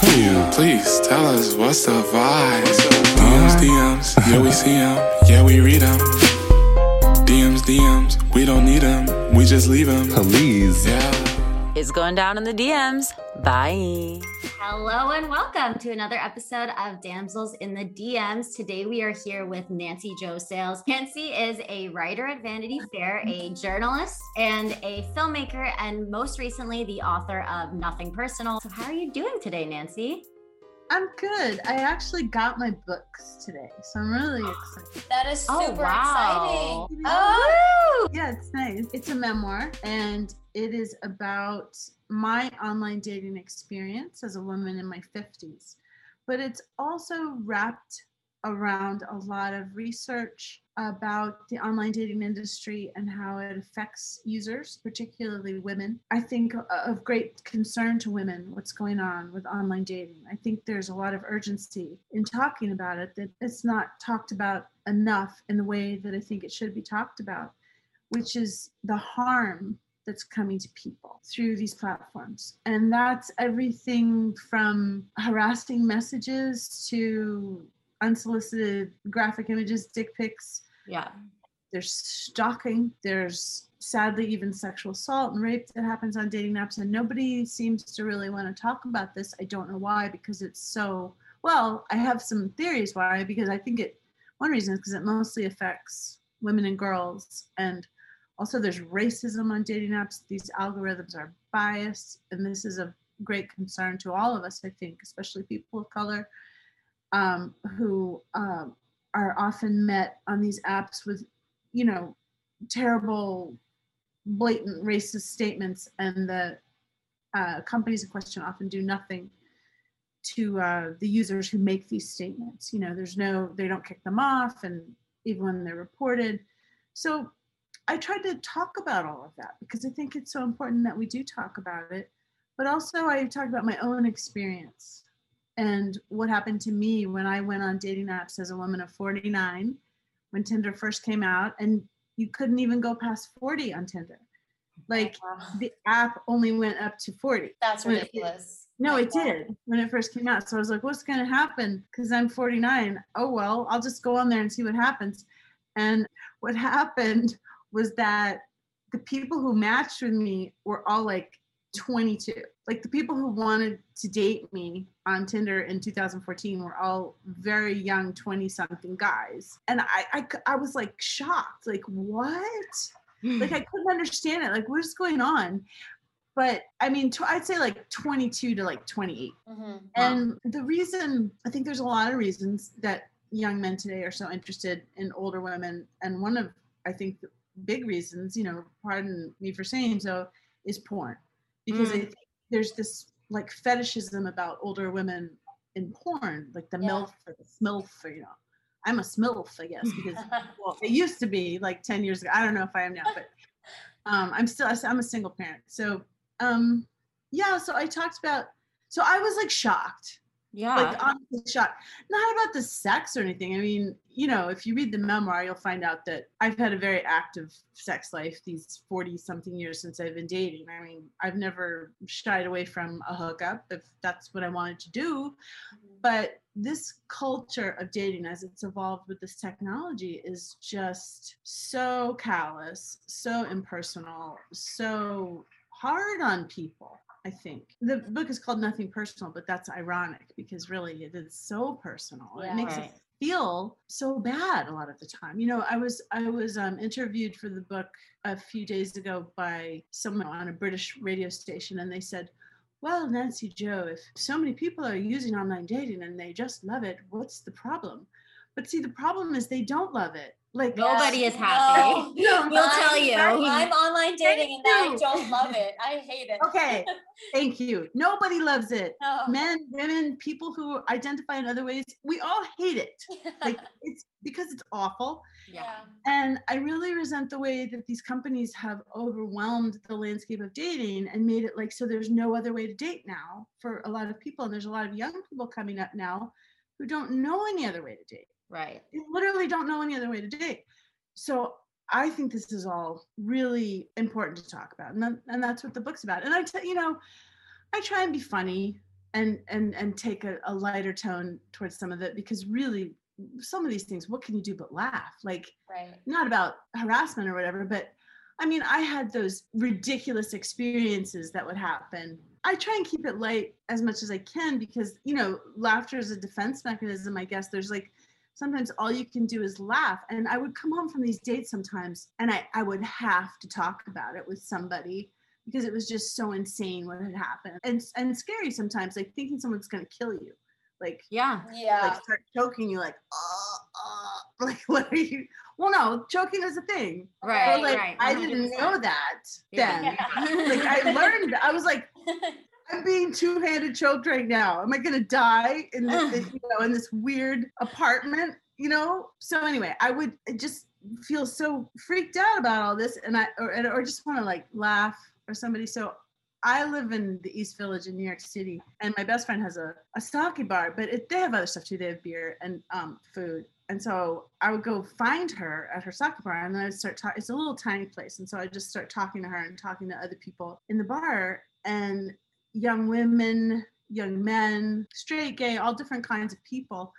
Who? Please tell us what's the vibe. DMs, DMs, yeah we see them, yeah we read them. DMs, DMs, we don't need them, we just leave them. Please. Yeah. It's going down in the DMs. Bye. Hello and welcome to another episode of Damsels in the DMs. Today we are here with Nancy Jo Sales. Nancy is a writer at Vanity Fair, a journalist, and a filmmaker, and most recently the author of Nothing Personal. So, how are you doing today, Nancy? I'm good. I actually got my books today, so I'm really excited. That is oh, super Oh, wow. exciting. Oh, Yeah, it's nice. It's a memoir, and it is about my online dating experience as a woman in my 50s. But it's also wrapped around a lot of research about the online dating industry and how it affects users, particularly women. I think of great concern to women what's going on with online dating. I think there's a lot of urgency in talking about it that it's not talked about enough in the way that I think it should be talked about, which is the harm that's coming to people through these platforms. And that's everything from harassing messages to unsolicited graphic images, dick pics. Yeah. There's stalking. There's sadly even sexual assault and rape that happens on dating apps. And nobody seems to really want to talk about this. I don't know why, because it's so, well, I have some theories why, because I think it, one reason is because it mostly affects women and girls. And also there's racism on dating apps. These algorithms are biased. And this is a great concern to all of us, I think, especially people of color um, who um, are often met on these apps with, you know, terrible, blatant racist statements, and the uh, companies in question often do nothing to uh, the users who make these statements. You know, there's no, they don't kick them off, and even when they're reported. So I tried to talk about all of that because I think it's so important that we do talk about it. But also, I talked about my own experience and what happened to me when I went on dating apps as a woman of 49 when Tinder first came out, and you couldn't even go past 40 on Tinder. Like the app only went up to 40. that's When it- ridiculous. No, it did when it first came out. So I was like, what's going to happen? Because I'm 49. Oh, well, I'll just go on there and see what happens. And what happened was that the people who matched with me were all like 22. Like the people who wanted to date me on Tinder in 2014 were all very young 20 something guys. And I, I, I was like shocked. Like, what? like I couldn't understand it. Like, what's going on? But I mean, tw- I'd say like 22 to like 28. Mhm. And the reason, I think there's a lot of reasons that young men today are so interested in older women. And one of, I think, big reasons, you know, pardon me for saying so, is porn. Because I think there's this like fetishism about older women in porn, like the Yeah. MILF or the SMILF, or, you know. I'm a SMILF, I guess, because well, it used to be like 10 years ago. I don't know if I am now, but um, I'm still, I'm a single parent. So um, yeah, so I talked about. So I was like shocked Yeah. like honestly shocked. Not about the sex or anything. I mean, you know, if you read the memoir, you'll find out that I've had a very active sex life these 40 something years since I've been dating. I mean, I've never shied away from a hookup if that's what I wanted to do. Mm-hmm. But this culture of dating as it's evolved with this technology is just so callous, so impersonal, so hard on people. I think the book is called Nothing Personal, but that's ironic because really it is so personal. Yeah. it makes Right. it feel so bad a lot of the time. You know, I was I was um, interviewed for the book a few days ago by someone on a British radio station, and they said, "Well, Nancy Jo, if so many people are using online dating and they just love it, what's the problem?" But see, the problem is they don't love it. Like Nobody is happy. No, We'll tell I'm- you. I'm online dating and I don't love it. I hate it. Okay, thank you. Nobody loves it. No. Men, women, people who identify in other ways, we all hate it. Like it's because it's awful. yeah. And I really resent the way that these companies have overwhelmed the landscape of dating and made it like so there's no other way to date now for a lot of people. And there's a lot of young people coming up now who don't know any other way to date. Right. They literally don't know any other way to date. So I think this is all really important to talk about. And, that, and that's what the book's about. And I tell you know, I try and be funny and and and take a, a lighter tone towards some of it because really some of these things, what can you do but laugh? Like Right. not about harassment or whatever, but I mean, I had those ridiculous experiences that would happen. I try and keep it light as much as I can because, you know, laughter is a defense mechanism, I guess. There's like sometimes all you can do is laugh. And I would come home from these dates sometimes and I, I would have to talk about it with somebody because it was just so insane what had happened and and scary sometimes, like thinking someone's gonna kill you. Like Yeah. Yeah. like start choking you like uh, uh, like what are you well no choking is a thing Right. but like right. i didn't know that Yeah. then Yeah. like i learned i was like i'm being two-handed choked right now am i gonna die in this you know in this weird apartment you know so anyway i would just feel so freaked out about all this and i or, or just want to like laugh or somebody so I live in the East Village in New York City, and my best friend has a, a sake bar, but it, they have other stuff too. They have beer and um, food. And so I would go find her at her sake bar, and then I'd start talking. It's a little tiny place, and so I just start talking to her and talking to other people in the bar, and young women, young men, straight, gay, all different kinds of people.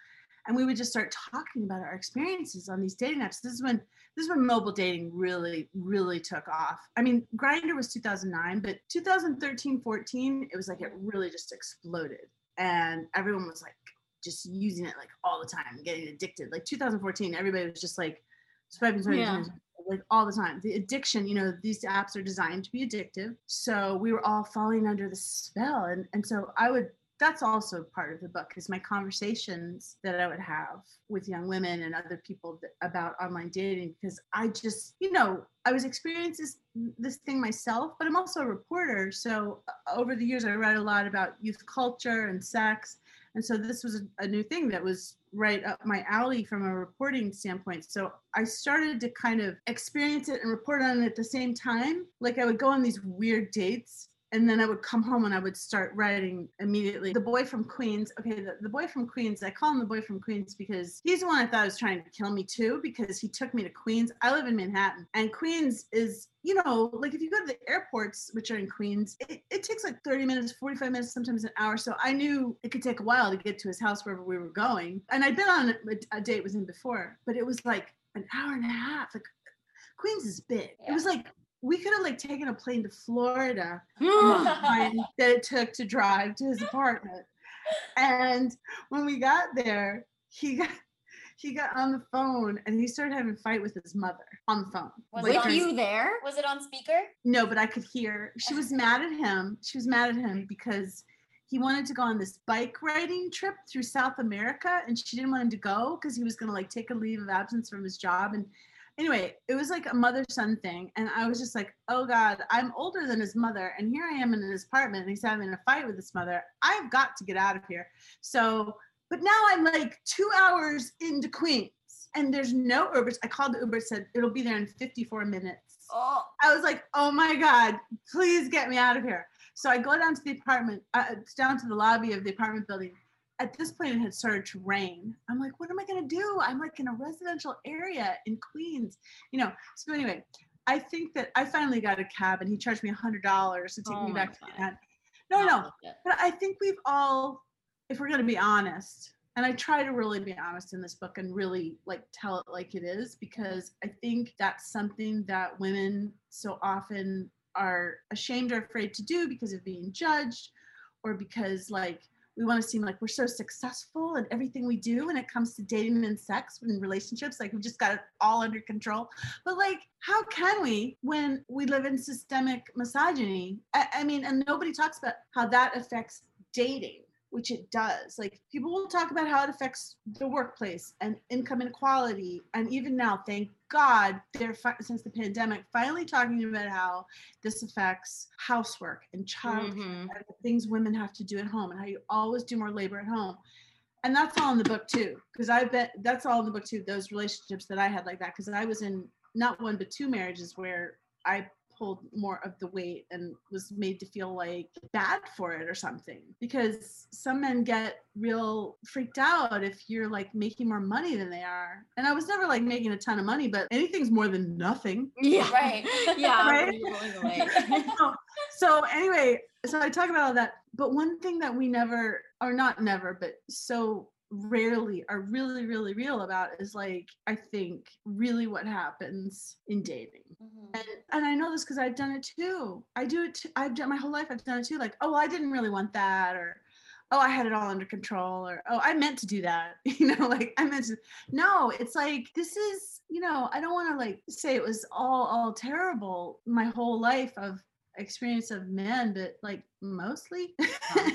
And we would just start talking about our experiences on these dating apps. This is when this is when mobile dating really, really took off. I mean, Grindr was 2009, but 2013, 14, it was like it really just exploded. And everyone was like just using it like all the time, getting addicted. Like 2014, everybody was just like swiping, swiping, Yeah. swiping, like all the time. The addiction, you know, these apps are designed to be addictive. So we were all falling under the spell. And and so I would that's also part of the book is my conversations that I would have with young women and other people about online dating because I just, you know, I was experiencing this, this thing myself, but I'm also a reporter. So uh, over the years, I read a lot about youth culture and sex. And so this was a, new thing that was right up my alley from a reporting standpoint. So I started to kind of experience it and report on it at the same time. Like I would go on these weird dates and then I would come home and I would start writing immediately. The boy from Queens, okay, the, the boy from Queens, I call him the boy from Queens because he's the one I thought was trying to kill me too, because he took me to Queens. I live in Manhattan, and Queens is, you know, like if you go to the airports, which are in Queens, it, it takes like 30 minutes, 45 minutes, sometimes an hour. So I knew it could take a while to get to his house wherever we were going. And I'd been on a, a date with him before, but it was like an hour and a half. Like Queens is big. It was like we could have like taken a plane to Florida in the time that it took to drive to his apartment. And when we got there, he got he got on the phone and he started having a fight with his mother on the phone. Was With it on, you there? Was it on speaker? No, but I could hear she was mad at him. She was mad at him because he wanted to go on this bike riding trip through South America and she didn't want him to go because he was going to like take a leave of absence from his job and anyway, it was like a mother son thing. And I was just like, oh God, I'm older than his mother. And here I am in his apartment and he's having a fight with his mother. I've got to get out of here. So, but now I'm like two hours into Queens and there's no Uber. I called the Uber, said it'll be there in 54 minutes. Oh, I was like, oh my God, please get me out of here. So I go down to the apartment, uh, down to the lobby of the apartment building. At this point, it had started to rain. I'm like, what am I gonna do? I'm like in a residential area in Queens, you know. So anyway, I think that I finally got a cab, and he charged me a hundred dollars to take Oh me back to God. Manhattan. No, Not no, it. but I think we've all, if we're gonna be honest, and I try to really be honest in this book and really like tell it like it is, because I think that's something that women so often are ashamed or afraid to do because of being judged, or because like we want to seem like we're so successful in everything we do when it comes to dating and sex and relationships, like we've just got it all under control. But like, how can we when we live in systemic misogyny? I, I mean, and nobody talks about how that affects dating, which it does. Like, people will talk about how it affects the workplace and income inequality. And even now, thank God, they're fi- since the pandemic finally talking about how this affects housework and child Mhm. and the things women have to do at home and how you always do more labor at home. And that's all in the book too, because I bet that's all in the book too. Those relationships that I had like that, because I was in not one but two marriages where I pulled more of the weight and was made to feel like bad for it or something. Because some men get real freaked out if you're like making more money than they are. And I was never like making a ton of money, but anything's more than nothing. Yeah. Right. Yeah. Right? when you're rolling away. so, so anyway, so I talk about all that. But one thing that we never, or not never, but so rarely are really, really real about is like, I think really what happens in dating. Mhm. And, and I know this because I've done it too. I do it. Too, I've done my whole life. I've done it too. Like, oh, I didn't really want that, or oh, I had it all under control, or oh, I meant to do that. You know, like I meant to. No, it's like this is. You know, I don't want to like say it was all all terrible. My whole life of experience of men, but like mostly.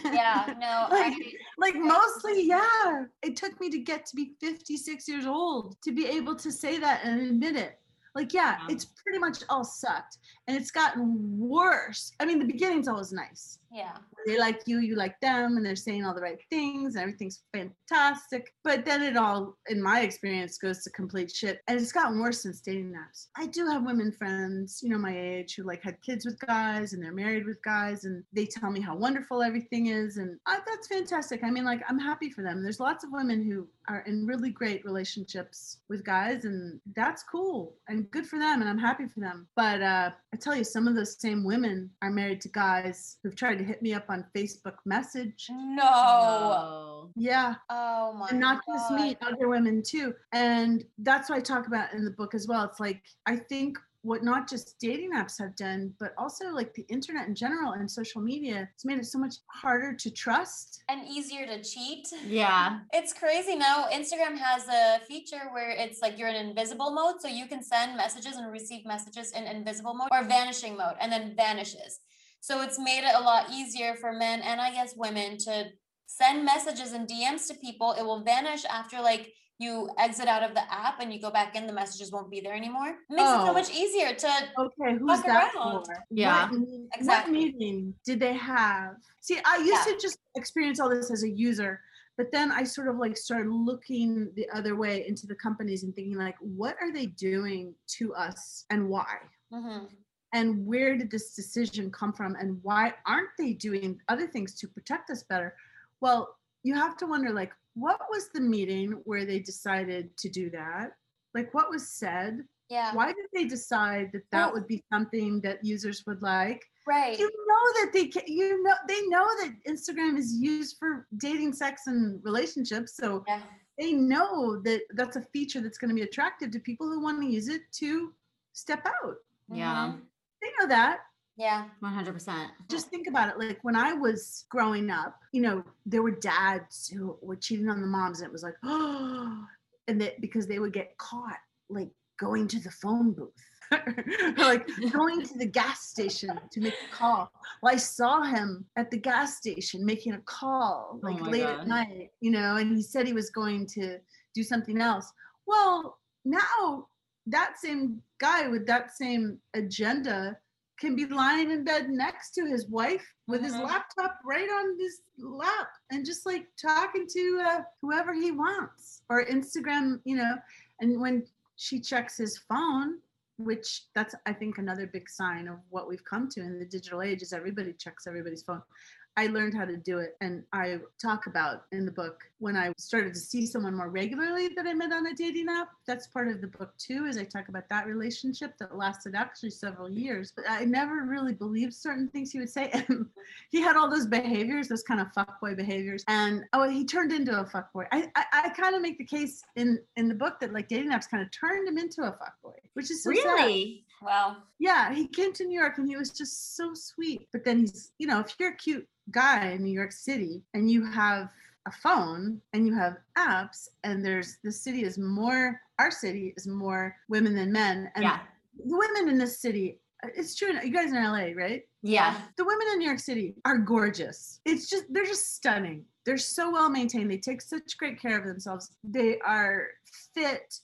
Yeah, no, like, I, like mostly, yeah. It took me to get to be 56 years old to be able to say that and admit it. Like, yeah, Yeah. it's pretty much all sucked. And it's gotten worse. I mean, the beginning's always nice. Yeah. They like you, you like them, and they're saying all the right things, and everything's fantastic. But then it all, in my experience, goes to complete shit. And it's gotten worse since dating apps. I do have women friends, you know, my age, who like had kids with guys and they're married with guys, and they tell me how wonderful everything is. And I, that's fantastic. I mean, like, I'm happy for them. There's lots of women who are in really great relationships with guys, and that's cool and good for them. And I'm happy for them. But uh, I tell you, some of those same women are married to guys who've tried to hit me up on Facebook message. No. No. Yeah. Oh my And not just me, other women too. And that's what I talk about in the book as well. It's like, I think what not just dating apps have done, but also like the internet in general and social media, it's made it so much harder to trust. And easier to cheat. Yeah. It's crazy now. Instagram has a feature where it's like you're in invisible mode. So you can send messages and receive messages in invisible mode or vanishing mode and then vanishes. So it's made it a lot easier for men and I guess women to send messages and DMs to people. It will vanish after like you exit out of the app and you go back in, the messages won't be there anymore. It makes it Oh. so much easier to Okay, who's Fuck that around. for? Yeah. What, meeting- Exactly. what meeting did they have? See, I used Yeah. to just experience all this as a user, but then I sort of like started looking the other way into the companies and thinking like, what are they doing to us and why? Mhm. And where did this decision come from and why aren't they doing other things to protect us better well you have to wonder like what was the meeting where they decided to do that like what was said yeah. why did they decide that that Well- would be something that users would like Right. you know that they can you know they know that instagram is used for dating sex and relationships so Yeah. they know that that's a feature that's going to be attractive to people who want to use it to step out Yeah. Mhm. They know that Yeah. 100%. just think about it like when i was growing up you know there were dads who were cheating on the moms and it was like oh and that because they would get caught like going to the phone booth or like going to the gas station to make a call well i saw him at the gas station making a call Oh like my late God. at night you know and he said he was going to do something else well now that same guy with that same agenda can be lying in bed next to his wife with his Mhm. laptop right on his lap and just like talking to uh, whoever he wants or Instagram, you know. And when she checks his phone, which that's I think another big sign of what we've come to in the digital age is everybody checks everybody's phone. I learned how to do it. And I talk about in the book when I started to see someone more regularly that I met on a dating app. That's part of the book too, is I talk about that relationship that lasted actually several years. But I never really believed certain things he would say. And he had all those behaviors, those kind of fuckboy behaviors. And oh, he turned into a fuckboy. I I, I kind of make the case in in the book that like dating apps kind of turned him into a fuckboy, which is so really? Sad. Wow. Yeah, he came to New York and he was just so sweet. But then he's, you know, if you're a cute guy in New York City and you have a phone and you have apps and there's the city is more our city is more women than men and yeah. the women in this city it's true you guys in LA right yeah the women in New York City are gorgeous it's just they're just stunning they're so well maintained they take such great care of themselves they are fit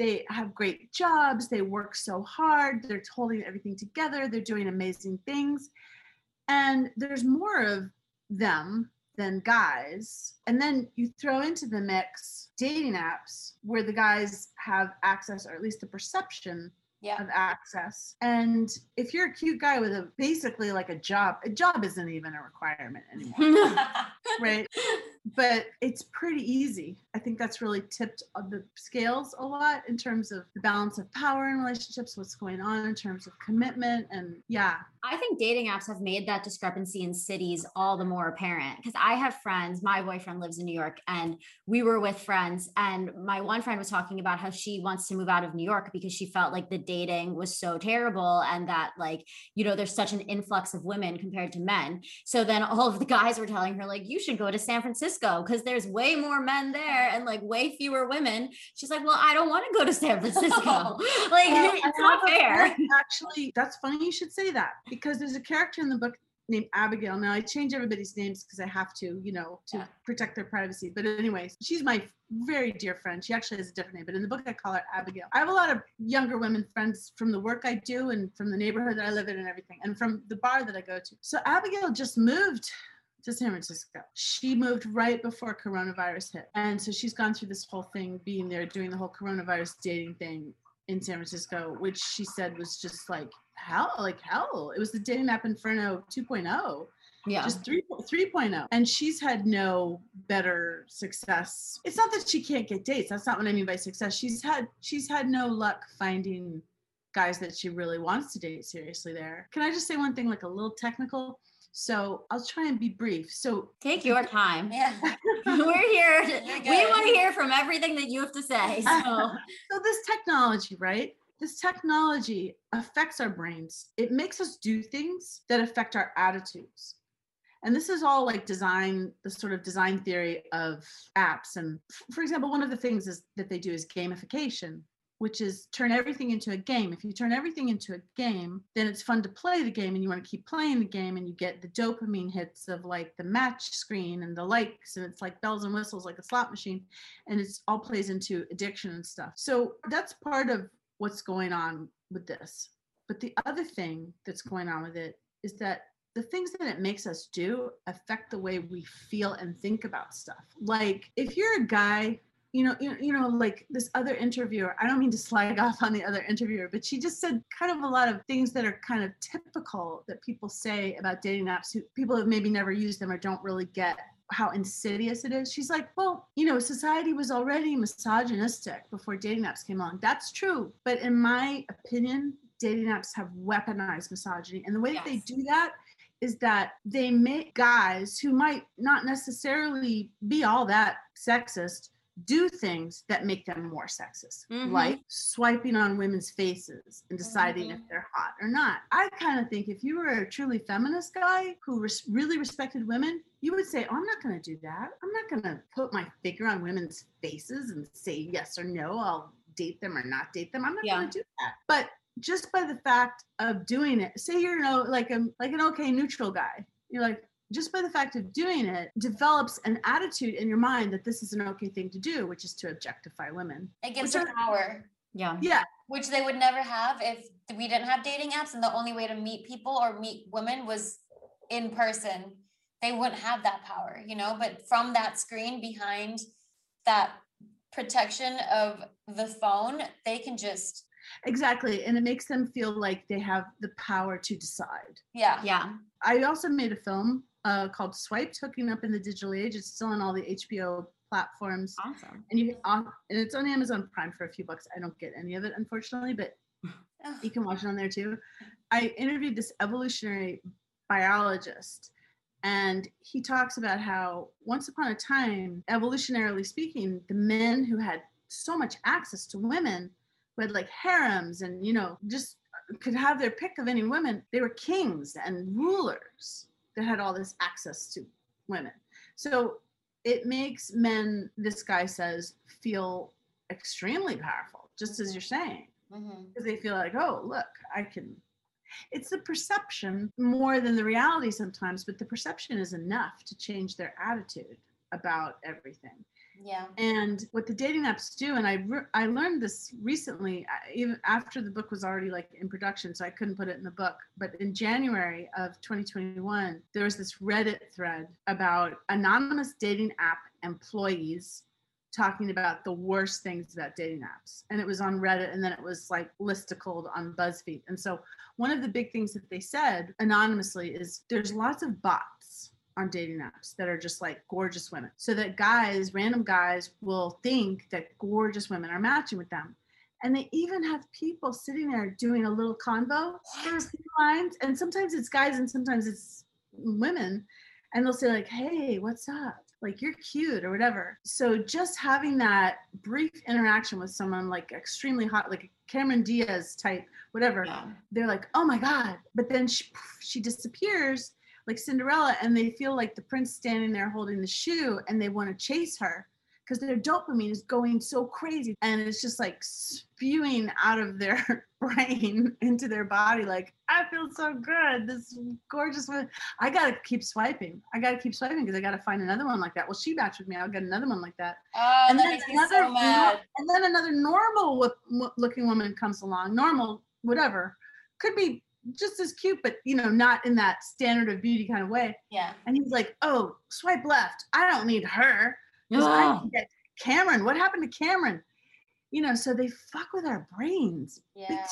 they have great jobs they work so hard they're holding everything together they're doing amazing things and there's more of them than guys. And then you throw into the mix dating apps where the guys have access, or at least the perception yeah. of access. And if you're a cute guy with a basically like a job, a job isn't even a requirement anymore. right? But it's pretty easy. I think that's really tipped the scales a lot in terms of the balance of power in relationships, what's going on in terms of commitment. And yeah. I think dating apps have made that discrepancy in cities all the more apparent because I have friends. My boyfriend lives in New York, and we were with friends. And my one friend was talking about how she wants to move out of New York because she felt like the dating was so terrible and that, like, you know, there's such an influx of women compared to men. So then all of the guys were telling her, like, you should go to San Francisco because there's way more men there and like way fewer women. She's like, well, I don't want to go to San Francisco. like, Well, it's not fair. Actually, that's funny you should say that because there's a character in the book named Abigail. Now I change everybody's names because I have to, you know, to Yeah. protect their privacy. But anyway, she's my very dear friend. She actually has a different name, but in the book I call her Abigail. I have a lot of younger women friends from the work I do and from the neighborhood that I live in and everything, and from the bar that I go to. So Abigail just moved to San Francisco. She moved right before coronavirus hit. And so she's gone through this whole thing being there, doing the whole coronavirus dating thing in San Francisco, which she said was just like hell, like hell. It was the dating app Inferno 2.0 Yeah. just 3 3.0 and she's had no better success. It's not that she can't get dates. That's not what i mean by success. She's had she's had no luck finding guys that she really wants to date seriously there. Can i just say one thing like a little technical so i'll try and be brief so Take your time. yeah. We're here. we want to hear from everything that you have to say. So so this technology right this technology affects our brains it makes us do things that affect our attitudes and this is all like design the sort of design theory of apps and f- for example one of the things is that they do is gamification which is turn everything into a game. If you turn everything into a game then it's fun to play the game and you want to keep playing the game and you get the dopamine hits of like the match screen and the likes and it's like bells and whistles like a slot machine and it's all plays into addiction and stuff. So that's part of what's going on with this. But the other thing that's going on with it is that the things that it makes us do affect the way we feel and think about stuff. Like if you're a guy, you know, you, you know, like this other interviewer, I don't mean to slag off on the other interviewer, but she just said kind of a lot of things that are kind of typical that people say about dating apps who people have maybe never used them or don't really get how insidious it is. She's like, well, you know, society was already misogynistic before dating apps came along. That's true. But in my opinion, dating apps have weaponized misogyny. And the way that they do that is that they make guys who might not necessarily be all that sexist do things that make them more sexist, Mhm. like swiping on women's faces and deciding Mhm. if they're hot or not. I kind of think if you were a truly feminist guy who res- really respected women, you would say, oh, I'm not going to do that. I'm not going to put my finger on women's faces and say yes or no. I'll date them or not date them. I'm not Yeah. going to do that. But just by the fact of doing it, say you're you know, like a like an okay neutral guy, you're like just by the fact of doing it develops an attitude in your mind that this is an okay thing to do, which is to objectify women. It gives Which her power, yeah. Yeah, which they would never have if we didn't have dating apps and the only way to meet people or meet women was in person. They wouldn't have that power, you know, but from that screen behind that protection of the phone, they can just exactly and it makes them feel like they have the power to decide Yeah. Yeah. i also made a film uh, called swiped hooking up in the digital age. It's still on all the hbo platforms. Awesome. and you and it's on amazon prime for a few bucks. I don't get any of it unfortunately but you can watch it on there too. I interviewed this evolutionary biologist and he talks about how once upon a time evolutionarily speaking the men who had so much access to women who had like harems and you know just could have their pick of any women they were kings and rulers that had all this access to women. So it makes men this guy says feel extremely powerful just as you're saying. Mm-hmm. Because they feel like oh look i can it's the perception more than the reality sometimes but the perception is enough to change their attitude about everything Yeah. and what the dating apps do and i re- i learned this recently uh, even after the book was already like in production so i couldn't put it in the book but in january of 2021 there was this reddit thread about anonymous dating app employees talking about the worst things about dating apps and it was on reddit and then it was like listicled on buzzfeed and so one of the big things that they said anonymously is there's lots of bots on dating apps that are just like gorgeous women. So that guys, random guys, will think that gorgeous women are matching with them. And they even have people sitting there doing a little convo for a few lines. And sometimes it's guys and sometimes it's women. And they'll say, like, hey, what's up? Like, you're cute or whatever. So just having that brief interaction with someone like extremely hot, like Cameron Diaz type, whatever, Yeah. they're like, oh my God. But then she, she disappears like Cinderella and they feel like the prince standing there holding the shoe and they want to chase her because their dopamine is going so crazy and it's just like spewing out of their brain into their body like i feel so good this gorgeous one i gotta keep swiping i gotta keep swiping because i gotta find another one like that well she matched with me i'll get another one like that Oh, and then another so mad. and then another normal looking woman comes along normal whatever could be just as cute but you know not in that standard of beauty kind of way. Yeah. and he's like oh swipe left. I don't need her 'cause I can get cameron. What happened to cameron? You know so they fuck with our brains big Yeah.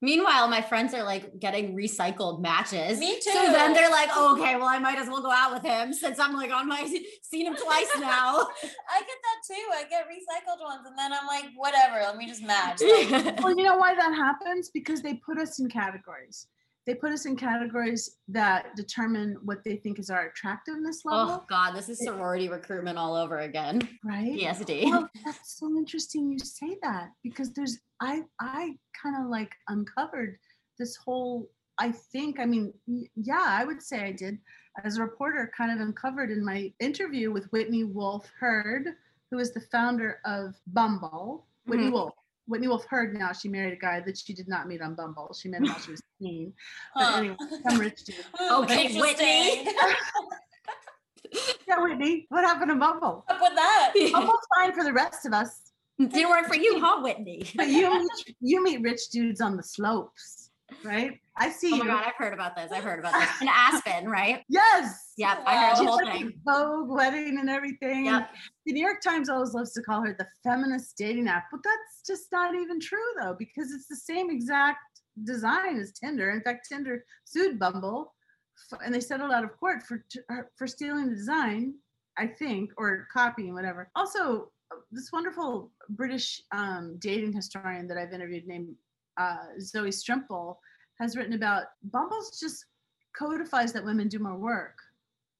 Time. Meanwhile, my friends are like getting recycled matches. Me too. So then they're like, okay, well, I might as well go out with him since I'm like on my seen him twice now. I get that too. I get recycled ones, and then I'm like, whatever. Let me just match. Like, well you know why that happens because they put us in categories they put us in categories that determine what they think is our attractiveness level oh God, this is sorority recruitment all over again. right PSD. well, that's so interesting you say that because there's I I kind of like uncovered this whole I think I mean yeah I would say I did as a reporter kind of uncovered in my interview with Whitney Wolfe Herd who is the founder of Bumble Whitney Mhm. Wolfe Whitney Wolfe Herd now she married a guy that she did not meet on Bumble she met him while she was 16 but huh. anyway some rich dude Okay, Whitney. Yeah Whitney what happened to Bumble Up with that. Bumble's fine for the rest of us Didn't work for you, huh, Whitney? But you meet, you meet rich dudes on the slopes, right? I see Oh you. my God, I've heard about this. I've heard about this. In Aspen, right? Yes. Yep, I heard the She's whole like thing. Vogue wedding and everything. and Yep. The New York Times always loves to call her the feminist dating app, but that's just not even true though, because it's the same exact design as Tinder. In fact, Tinder sued Bumble, and they settled out of court for uh, for stealing the design, I think, or copying whatever. Also, this wonderful British um, dating historian that I've interviewed named uh, Zoe Strimpel has written about Bumble's just codifies that women do more work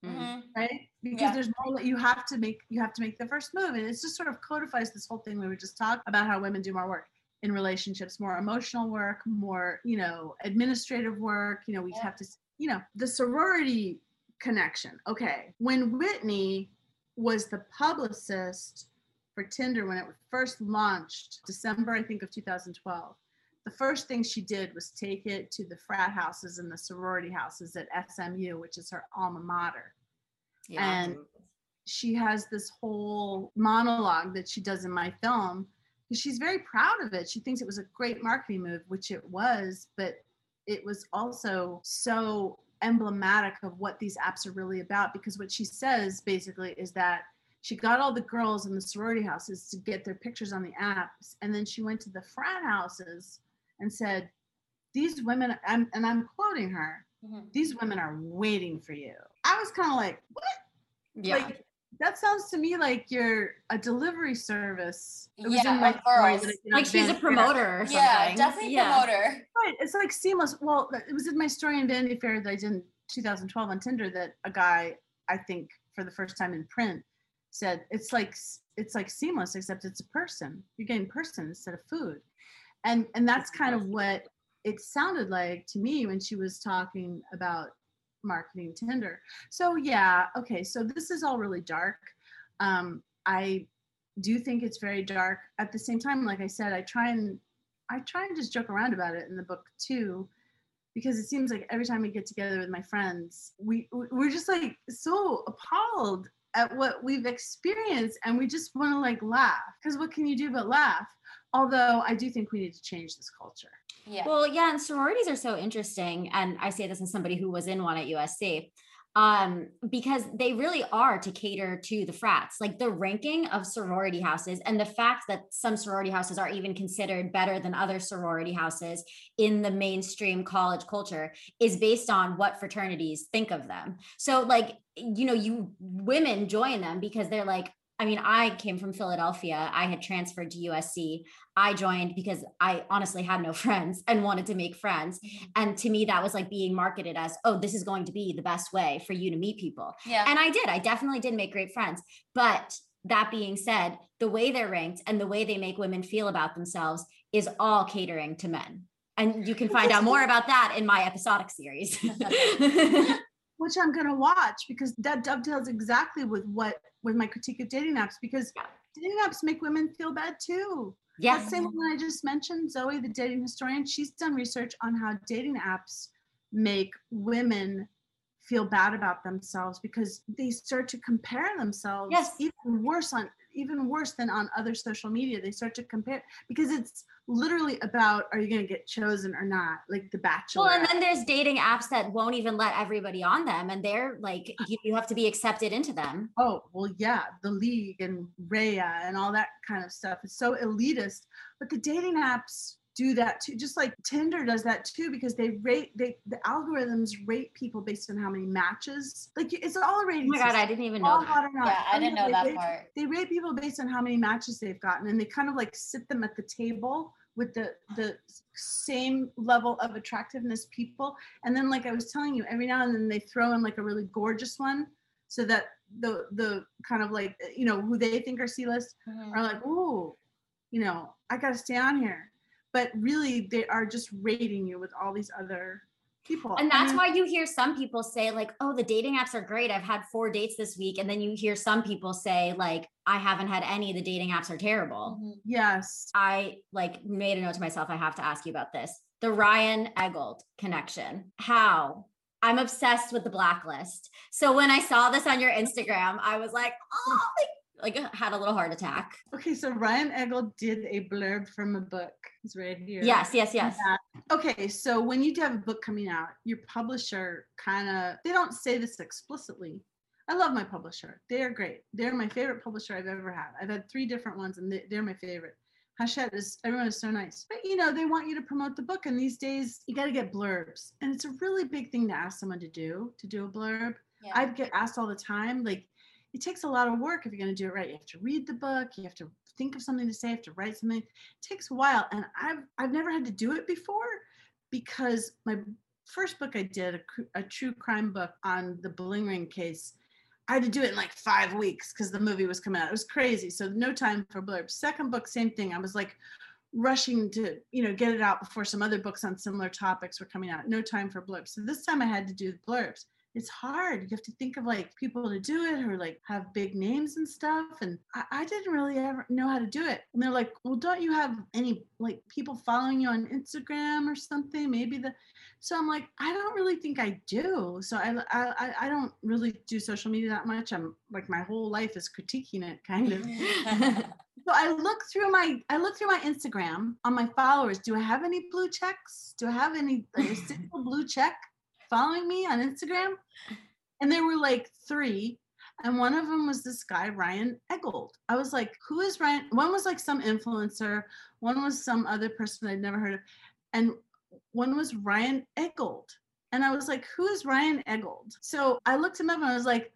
Mm. Mhm. right because Yeah. there's more that you have to make you have to make the first move and it's just sort of codifies this whole thing we were just talking about how women do more work in relationships more emotional work more you know administrative work you know we Yeah. have to you know the sorority connection okay when whitney was the publicist for tinder when it first launched december i think of 2012 the first thing she did was take it to the frat houses and the sorority houses at SMU, which is her alma mater. Yeah. And she has this whole monologue that she does in my film. because She's very proud of it. She thinks it was a great marketing move, which it was, but it was also so emblematic of what these apps are really about. Because what she says basically is that she got all the girls in the sorority houses to get their pictures on the apps, and then she went to the frat houses and said, "These women," I'm, and I'm quoting her. Mhm. These women are waiting for you. I was kind of like, what? Yeah. Like that sounds to me like you're a delivery service. It was Yeah, in my of course. story that I did like she's a promoter or something. Yeah, definitely Yeah. promoter. Right. It's like seamless. Well, it was in my story in Vanity Fair that I did in 2012 on Tinder that a guy, I think for the first time in print, said it's like it's like seamless except it's a person. You're getting person instead of food. And and that's kind of what it sounded like to me when she was talking about marketing Tinder. So yeah, okay. So this is all really dark. Um, I do think it's very dark. At the same time, like I said, I try and I try and just joke around about it in the book too, because it seems like every time we get together with my friends, we we- we're just like so appalled at what we've experienced, and we just want to like laugh. Because what can you do but laugh? Although I do think we need to change this culture. Yeah. Well, yeah, and sororities are so interesting. And I say this as somebody who was in one at USC. Um, because they really are to cater to the frats, like the ranking of sorority houses and the fact that some sorority houses are even considered better than other sorority houses in the mainstream college culture is based on what fraternities think of them. So, like, you know, you women join them because they're like, I mean, I came from Philadelphia. I had transferred to USC. I joined because I honestly had no friends and wanted to make friends. Mm-hmm. And to me, that was like being marketed as, oh, this is going to be the best way for you to meet people. yeah. And I did. I definitely did make great friends. But that being said, the way they're ranked and the way they make women feel about themselves is all catering to men. And you can find out more about that in my episodic series. which I'm gonna watch because that dovetails exactly with what with my critique of dating apps because dating apps make women feel bad too. That yes. same woman I just mentioned, Zoe, the dating historian, she's done research on how dating apps make women feel bad about themselves because they start to compare themselves Yes. even worse on even worse than on other social media. They start to compare because it's literally about are you gonna get chosen or not? Like the bachelor. Well, and then there's dating apps that won't even let everybody on them, and they're like, you, you have to be accepted into them. Oh, well, yeah, the league and Raya and all that kind of stuff. is so elitist. But the dating apps do that too, just like Tinder does that too, because they rate they the algorithms rate people based on how many matches. Like it's all a Oh rating. my god, system. I didn't even know. all that. hot or not. Yeah, I didn't know they that rate- part. They rate people based on how many matches they've gotten, and they kind of like sit them at the table with the the same level of attractiveness people. And then, like I was telling you, every now and then they throw in like a really gorgeous one, so that the the kind of like you know who they think are C list Mhm. are like, ooh, you know, I got to stay on here. But really, they are just rating you with all these other people. And that's mean, why you hear some people say, like, oh, the dating apps are great. I've had four dates this week. And then you hear some people say, like, I haven't had any. The dating apps are terrible. Mhm. yes, I like made a note to myself, I have to ask you about this. The Ryan Eggold connection. How? I'm obsessed with the blacklist. So when I saw this on your Instagram, I was like, oh, like, like uh, had a little heart attack. Okay, so Ryan Eggold did a blurb from a book. It's right here. Yes, yes, yes. Okay, so when you have a book coming out, your publisher kind of they don't say this explicitly. I love my publisher. They're great. They're my favorite publisher I've ever had. I've had three different ones, and they, they're my favorite. Hachette is everyone is so nice, but you know they want you to promote the book, and these days you got to get blurbs, and it's a really big thing to ask someone to do to do a blurb. Yeah. I get asked all the time, like it takes a lot of work if you're going to do it right. You have to read the book, you have to think of something to say, you have to write something. It takes a while, and I've I've never had to do it before because my first book I did a, a true crime book on the Bling Ring case. I had to do it in like five weeks because the movie was coming out. It was crazy. So no time for blurbs. Second book, same thing. I was like rushing to, you know, get it out before some other books on similar topics were coming out. No time for blurbs. So this time I had to do the blurbs. It's hard. You have to think of like people to do it or like have big names and stuff. And I, I didn't really ever know how to do it. And they're like, well, don't you have any like people following you on Instagram or something? Maybe the so I'm like, I don't really think I do. So I, I, I- I don't really do social media that much. I'm like, my whole life is critiquing it kind of. So I look through my, I look through my Instagram on my followers. Do I have any blue checks? Do I have any like, a single blue check following me on Instagram? And there were like three. And one of them was this guy, Ryan Eggold. I was like, who is Ryan? One was like some influencer, one was some other person I'd never heard of. and one was Ryan Eggold. And I was like, who is Ryan Eggold? So I looked him up and I was like,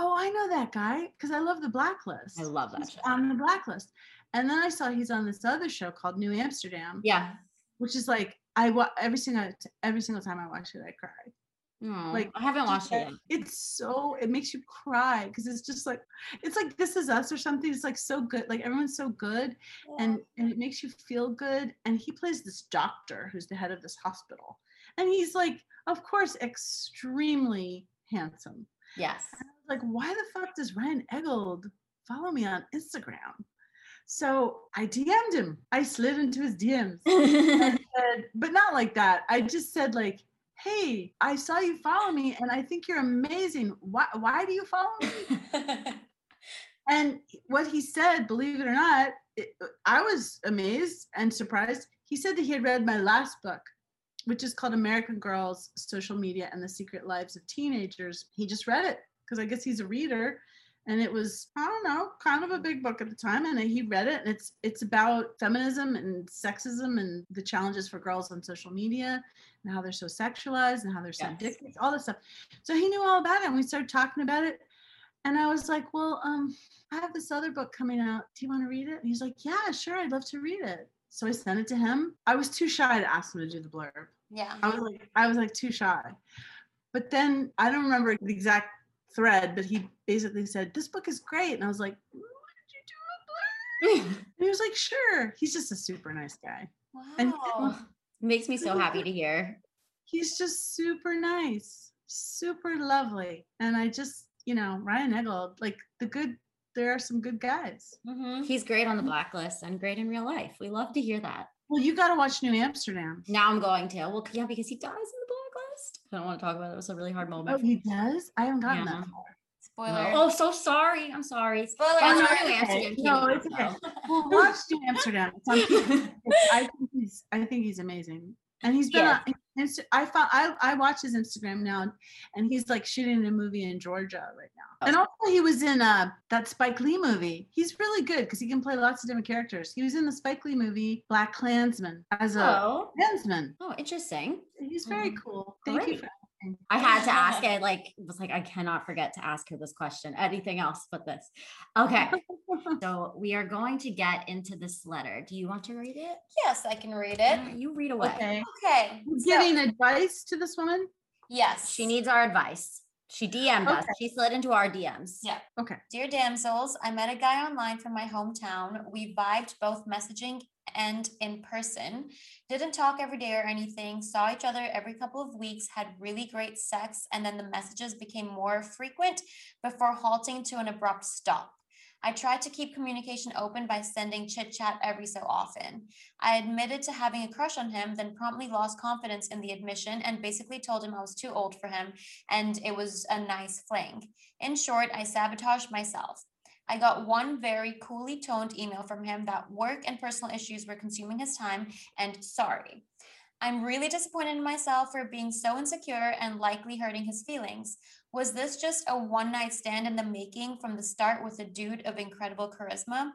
oh, I know that guy because I love the blacklist. I love that on the blacklist. And then I saw he's on this other show called New Amsterdam, Yeah. which is like I wa- every single every single time I watch it, I cry. Like, I haven't watched it yet. It's so it makes you cry because it's just like it's like this is us or something. It's like so good. Like everyone's so good and and it makes you feel good. And he plays this doctor who's the head of this hospital, and he's like, of course, extremely handsome. Yes. And I was like, why the fuck does Ryan Eggold follow me on Instagram? So I DM'd him. I slid into his DMs. and said, but not like that. I just said like, hey, I saw you follow me and I think you're amazing. Why why do you follow me? And what he said, believe it or not, it, I was amazed and surprised. He said that he had read my last book, which is called American Girls, Social Media, and the Secret Lives of Teenagers. He just read it because I guess he's a reader. And it was, I don't know, kind of a big book at the time. And he read it, and it's it's about feminism and sexism and the challenges for girls on social media and how they're so sexualized and how they're so Yes. addicted, all this stuff. So he knew all about it, and we started talking about it. And I was like, well, um, I have this other book coming out. Do you want to read it? And he's like, yeah, sure, I'd love to read it. So I sent it to him. I was too shy to ask him to do the blurb. yeah. I was like, I was like too shy. But then I don't remember the exact thread, but he basically said, This book is great. And I was like, "Why did you do a? And he was like, sure. He's just a super nice guy. And Wow. Makes me so happy to hear. he's just super nice, super lovely. And I just, you know, Ryan Eggold, like the good, there are some good guys. Mhm. He's great on the blacklist and great in real life. We love to hear that. Well, you got to watch New Amsterdam. Now I'm going to. Well, yeah, because he dies in the blacklist. I don't want to talk about it. It was a really hard moment. Oh, he does? I haven't gotten Yeah. that far. Spoiler. Oh, so sorry. I'm sorry. Spoiler. Oh, no, alert. New Amsterdam No, it's okay. so. Well, watch New Amsterdam. It's on TV. I think he's, I think he's amazing. And he's been Yes. on, I found, I, I watch his Instagram now and he's like shooting a movie in Georgia right now. And also he was in uh, that Spike Lee movie. He's really good because he can play lots of different characters. He was in the Spike Lee movie Black Klansman as a Oh, Klansman. oh, interesting. He's very Mhm. cool. Thank you for I had to ask it. Like, it was like, I cannot forget to ask her this question. Anything else but this? Okay. So we are going to get into this letter. Do you want to read it? Yes, I can read it. right, You read away. Okay. Okay. So- giving advice to this woman. yes. She needs our advice. She DM'd us. She slid into our DMs. Yeah. Okay. Dear damsels, I met a guy online from my hometown. We vibed both messaging and in person. Didn't talk every day or anything, saw each other every couple of weeks, had really great sex, and then the messages became more frequent before halting to an abrupt stop. I tried to keep communication open by sending chit chat every so often. I admitted to having a crush on him, then promptly lost confidence in the admission and basically told him I was too old for him and it was a nice fling. In short, I sabotaged myself. I got one very coolly toned email from him that work and personal issues were consuming his time and sorry. I'm really disappointed in myself for being so insecure and likely hurting his feelings. Was this just a one night stand in the making from the start with a dude of incredible charisma?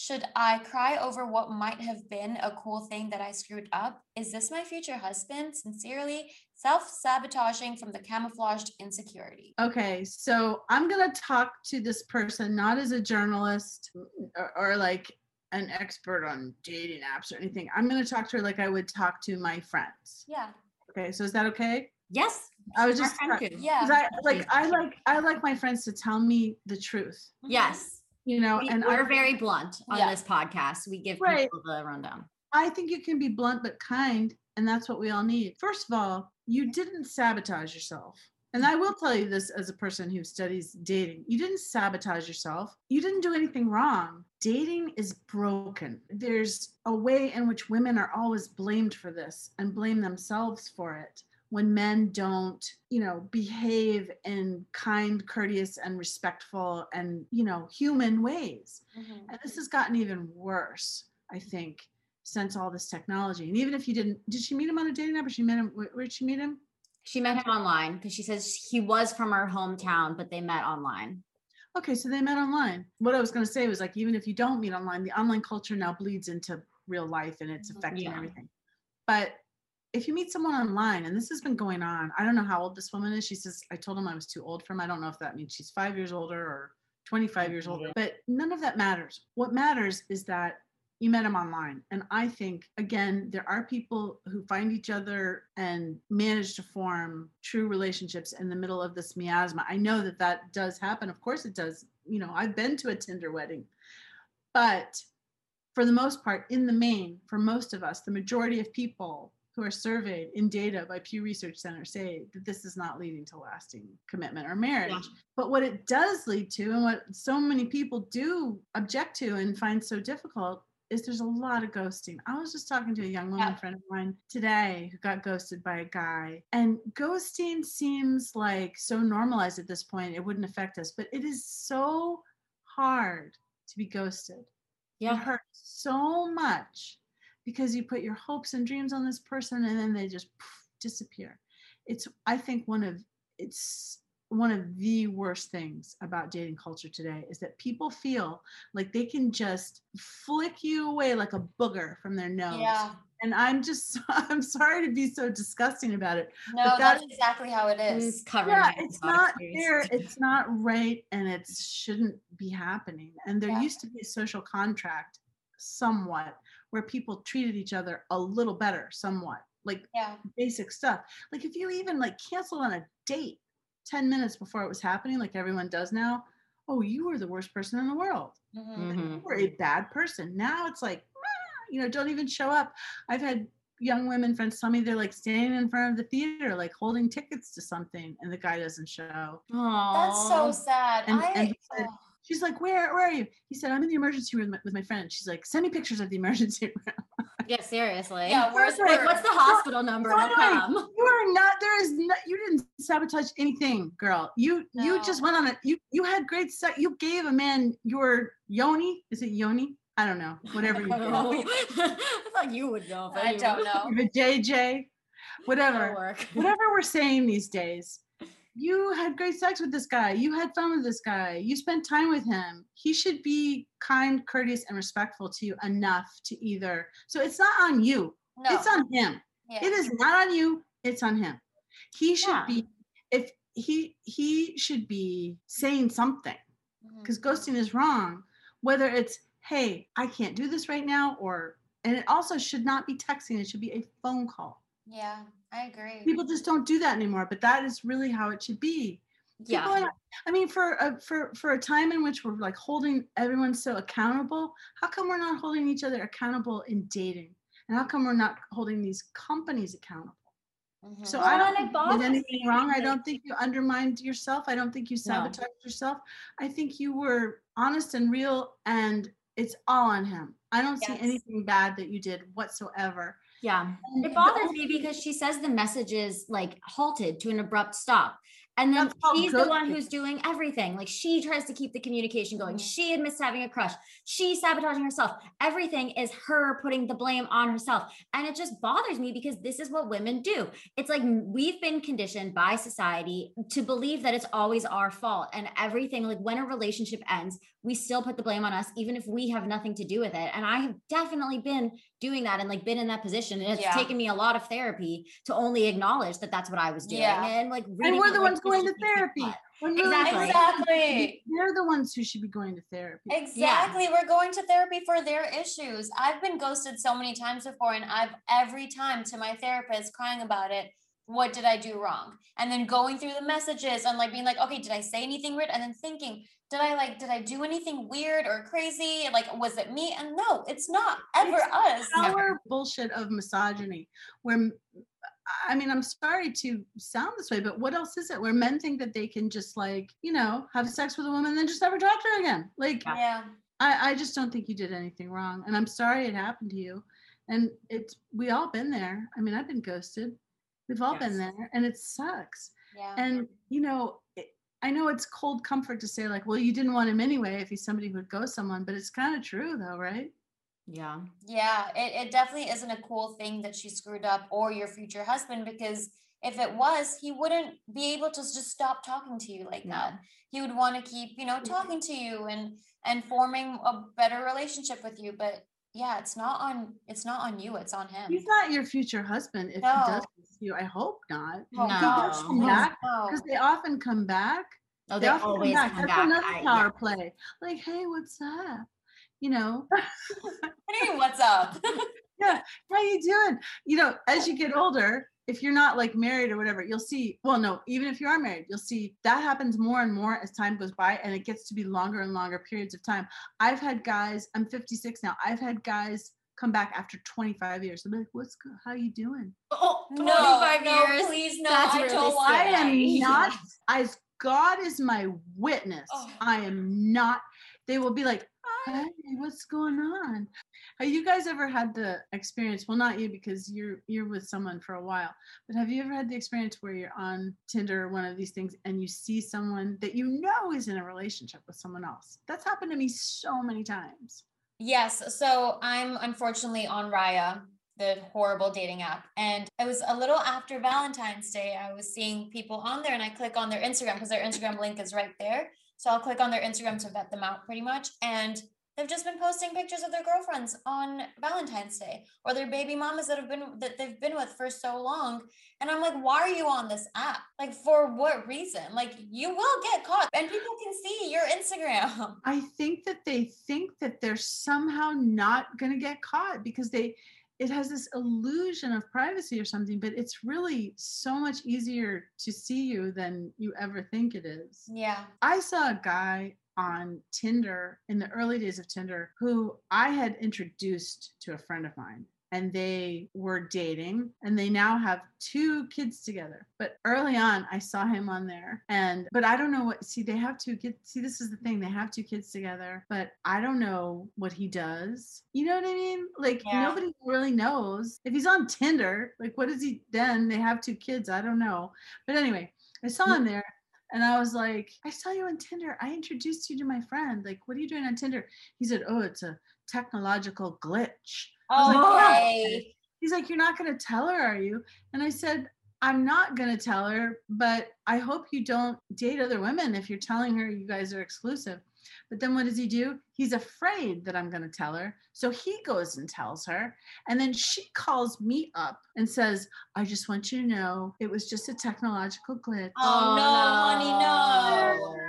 Should I cry over what might have been a cool thing that I screwed up? Is this my future husband? Sincerely, self sabotaging from the camouflaged insecurity. Okay, so I'm gonna talk to this person not as a journalist or, or like an expert on dating apps or anything. I'm gonna talk to her like I would talk to my friends. Yeah. Okay, so is that okay? Yes. I was just friend try- too. Yeah. 'cause I like I like I like my friends to tell me the truth, Yes. You know, We, and are I, very blunt on Yeah. this podcast. We give Right. people the rundown. I think you can be blunt but kind, and that's what we all need. First of all, you didn't sabotage yourself. And I will tell you this as a person who studies dating. You didn't sabotage yourself. You didn't do anything wrong. Dating is broken. There's a way in which women are always blamed for this and blame themselves for it when men don't, you know, behave in kind, courteous, and respectful and, you know, human ways. Mhm. And this has gotten even worse, I think, since all this technology. And even if you didn't, did she meet him on a dating app or she met him, where, where'd she meet him? She met him online because she says he was from her hometown, but they met online. Okay, so they met online. What I was going to say was like, even if you don't meet online, the online culture now bleeds into real life and it's affecting Yeah. everything. but if you meet someone online, and this has been going on, I don't know how old this woman is. She says, I told him I was too old for him. I don't know if that means she's five years older or 25 years older, mm-hmm. but none of that matters. What matters is that you met him online. And I think, again, there are people who find each other and manage to form true relationships in the middle of this miasma. I know that that does happen. Of course, it does. You know, I've been to a Tinder wedding, but for the most part, in the main, for most of us, the majority of people who are surveyed in data by Pew Research Center say that this is not leading to lasting commitment or marriage. Yeah. But what it does lead to, and what so many people do object to and find so difficult, is there's a lot of ghosting. I was just talking to a young woman yeah. friend of mine today who got ghosted by a guy. And ghosting seems like so normalized at this point, it wouldn't affect us, but it is so hard to be ghosted. Yeah. It hurts so much because you put your hopes and dreams on this person and then they just poof, disappear. It's, I think, one of it's one of the worst things about dating culture today is that people feel like they can just flick you away like a booger from their nose. Yeah. And I'm just I'm sorry to be so disgusting about it. No, that's, that's, exactly how it is. Yeah, it's not fair. It's not right, and it shouldn't be happening. And there yeah. used to be a social contract, somewhat, where people treated each other a little better, somewhat, like yeah. basic stuff. Like if you even like cancel on a date 10 minutes before it was happening, like everyone does now, oh, you were the worst person in the world. Mm-hmm. You were a bad person. Now it's like, ah, you know, don't even show up. I've had young women friends tell me they're like standing in front of the theater, like holding tickets to something, and the guy doesn't show. Aww. That's so sad. And, I, and said, oh. She's like, where, where are you? He said, I'm in the emergency room with my, with my friend. She's like, send me pictures of the emergency room. Yeah, seriously. Yeah, where's like, what's the hospital number? I'll come. You are not. There is not. You didn't sabotage anything, girl. You no. you just went on it. You you had great sex. You gave a man your yoni. Is it yoni? I don't know. Whatever you know. I thought you would know. I don't know. The JJ, whatever. whatever we're saying these days you had great sex with this guy. You had fun with this guy. You spent time with him. He should be kind, courteous, and respectful to you enough to either. So it's not on you. No. It's on him. Yeah. It is not on you. It's on him. He should yeah. be if he he should be saying something because mm-hmm. ghosting is wrong. Whether it's hey, I can't do this right now, or and it also should not be texting. It should be a phone call. Yeah. I agree. People just don't do that anymore, but that is really how it should be. Yeah. People, I mean, for a for for a time in which we're like holding everyone so accountable, how come we're not holding each other accountable in dating? And how come we're not holding these companies accountable? Mm-hmm. So well, I don't did anything wrong. I don't think you undermined yourself. I don't think you sabotaged no. yourself. I think you were honest and real, and it's all on him. I don't yes. see anything bad that you did whatsoever. Yeah. It bothers me because she says the message is like halted to an abrupt stop. And then she's the one who's doing everything. Like she tries to keep the communication going. Mm-hmm. She admits having a crush. She's sabotaging herself. Everything is her putting the blame on herself. And it just bothers me because this is what women do. It's like we've been conditioned by society to believe that it's always our fault. And everything, like when a relationship ends, we still put the blame on us, even if we have nothing to do with it. And I have definitely been doing that and like been in that position. And it's yeah. taken me a lot of therapy to only acknowledge that that's what I was doing. Yeah. And like, and we're the ones going to therapy. Exactly. exactly. They're the ones who should be going to therapy. Exactly. Yeah. We're going to therapy for their issues. I've been ghosted so many times before, and I've every time to my therapist crying about it. What did I do wrong? And then going through the messages and like being like, okay, did I say anything weird? And then thinking, did I like, did I do anything weird or crazy? Like, was it me? And no, it's not ever it's us. Our bullshit of misogyny, where I mean, I'm sorry to sound this way, but what else is it? Where men think that they can just like, you know, have sex with a woman and then just never talk to her again. Like, yeah. I, I just don't think you did anything wrong. And I'm sorry it happened to you. And it's, we all been there. I mean, I've been ghosted. We've all yes. been there and it sucks. Yeah. And, you know, it, I know it's cold comfort to say, like, well, you didn't want him anyway if he's somebody who would go someone, but it's kind of true though, right? Yeah. Yeah. It, it definitely isn't a cool thing that she screwed up or your future husband because if it was, he wouldn't be able to just stop talking to you like no. that. He would want to keep, you know, talking to you and and forming a better relationship with you. But yeah, it's not on it's not on you, it's on him. He's not your future husband if No. he does this to you. I hope not. No. He does come back No. because they often come back. Oh, they often always come That's back. another I- power yeah. play. Like, hey, what's up? You know, What do you mean, what's up? how you doing? You know, as you get older, if you're not like married or whatever, you'll see. Well, no, even if you are married, you'll see that happens more and more as time goes by, and it gets to be longer and longer periods of time. I've had guys. I'm 56 now. I've had guys come back after 25 years. I'm like, what's good? How are you doing? Oh, no, 25 no, years. please no. That's I really don't I am not, as God is my witness, Oh. I am not. They will be like, oh. hey, what's going on? Have you guys ever had the experience? Well, not you because you're you're with someone for a while, but have you ever had the experience where you're on Tinder or one of these things and you see someone that you know is in a relationship with someone else? That's happened to me so many times. Yes. So I'm unfortunately on Raya, the horrible dating app. And it was a little after Valentine's Day. I was seeing people on there and I click on their Instagram because their Instagram link is right there. So I'll click on their Instagram to vet them out pretty much. And they've just been posting pictures of their girlfriends on Valentine's Day or their baby mamas that have been that they've been with for so long. And I'm like, why are you on this app? Like for what reason? Like you will get caught and people can see your Instagram. I think that they think that they're somehow not going to get caught because they it has this illusion of privacy or something but it's really so much easier to see you than you ever think it is. Yeah. I saw a guy on Tinder in the early days of Tinder who I had introduced to a friend of mine and they were dating and they now have two kids together. But early on i saw him on there and but i don't know what see they have two kids see this is the thing they have two kids together but i don't know what he does. You know what i mean? Like Yeah. nobody really knows. If he's on tinder like what is he then they have two kids i don't know. But anyway i saw him there and I was like, I saw you on Tinder. I introduced you to my friend. Like, what are you doing on Tinder? He said, Oh, it's a technological glitch. was like, oh. Okay. He's like, You're not going to tell her, are you? And I said, I'm not going to tell her, but I hope you don't date other women if you're telling her you guys are exclusive. But then what does he do? He's afraid that I'm going to tell her. So he goes and tells her. And then she calls me up and says, I just want you to know it was just a technological glitch. Oh, no, honey, no.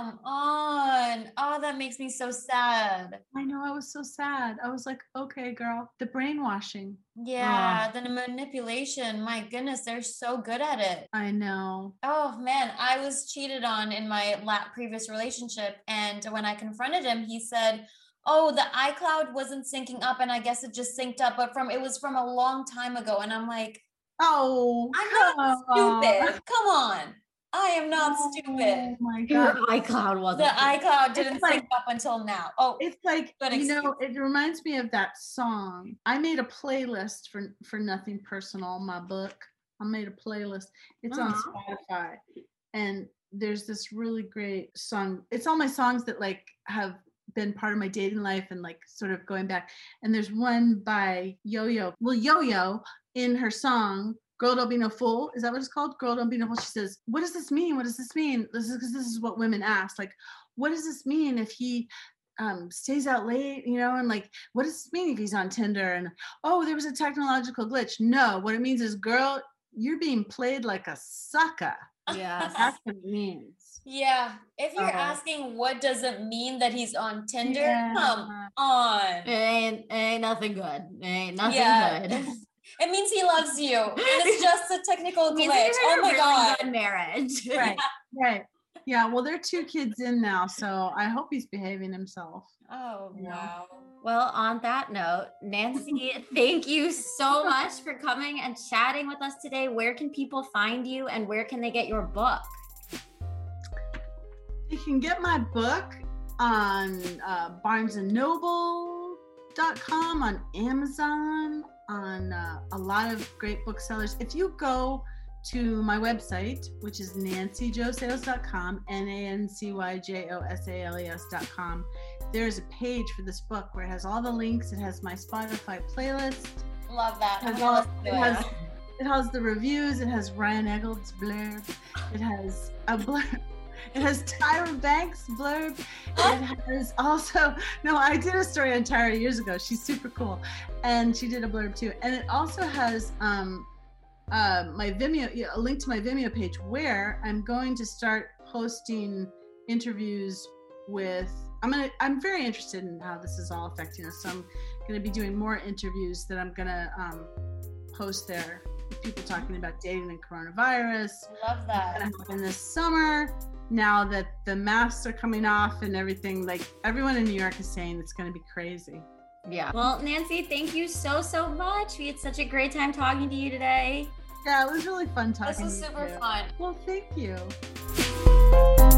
Come on. Oh, that makes me so sad. I know I was so sad. I was like, okay, girl, the brainwashing. Yeah, ah. the manipulation. My goodness, they're so good at it. I know. Oh man, I was cheated on in my previous relationship. And when I confronted him, he said, Oh, the iCloud wasn't syncing up, and I guess it just synced up, but from it was from a long time ago. And I'm like, Oh, I'm not stupid. Come on. I am not Oh stupid. my Your god. iCloud wasn't. The iCloud didn't like- sync up until now. Oh, It's like you know, it reminds me of that song. I made a playlist for for nothing personal, my book. I made a playlist. It's on Spotify. And there's this really great song. It's all my songs that like have been part of my dating life and like sort of going back. And there's one by Yo Yo. Well, Yo Yo in her song Girl Don't Be No Fool. Is that what it's called? Girl Don't Be No Fool. She says, What does this mean? What does this mean? This is because this is what women ask. Like, what does this mean if he um, stays out late, you know, and like, what does this mean if he's on Tinder? And oh, there was a technological glitch. No, what it means is, girl, you're being played like a sucker. Yes. That's what it means. yeah. If you're Uh, asking what does it mean that he's on Tinder, Yeah. come on. It ain't, it ain't nothing good. It ain't nothing Yeah. good. It means he loves you. And it's just a technical Means glitch. Oh my really god. good marriage. Right. Right. Yeah. Well, there are two kids in now, so I hope he's behaving himself. Oh Yeah. wow. Well, on that note, Nancy, thank you so much for coming and chatting with us today. Where can people find you and where can they get your book? You can get my book on uh, BarnesandNoble.com, on Amazon, on uh, a lot of great booksellers. If you go to my website, which is nancyjosales.com, N-A-N-C-Y-J-O-S-A-L-E-S.com, there's a page for this book where it has all the links. It has my Spotify playlist. Love that. It has, all, it has, it has the reviews. It has Ryan Eggold's blurb. It has a blurb. It has Tyra Banks blurb. It has also no. I did a story on Tyra years ago. She's super cool, and she did a blurb too. And it also has um, uh, my Vimeo, yeah, a link to my Vimeo page where I'm going to start posting interviews with. I'm gonna. I'm very interested in how this is all affecting us. So I'm going to be doing more interviews that I'm going to um, post there. People talking about dating and coronavirus. Love that. Gonna happen this summer. Now that the masks are coming off and everything, like everyone in New York is saying, it's going to be crazy. Yeah. Well, Nancy, thank you so, so much. We had such a great time talking to you today. Yeah, it was really fun talking. This was super fun. Well, thank you.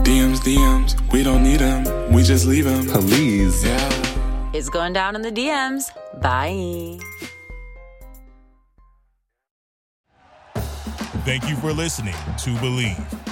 DMs, DMs, we don't need them, we just leave them. Please. Yeah. It's going down in the DMs. Bye. Thank you for listening to Bleav.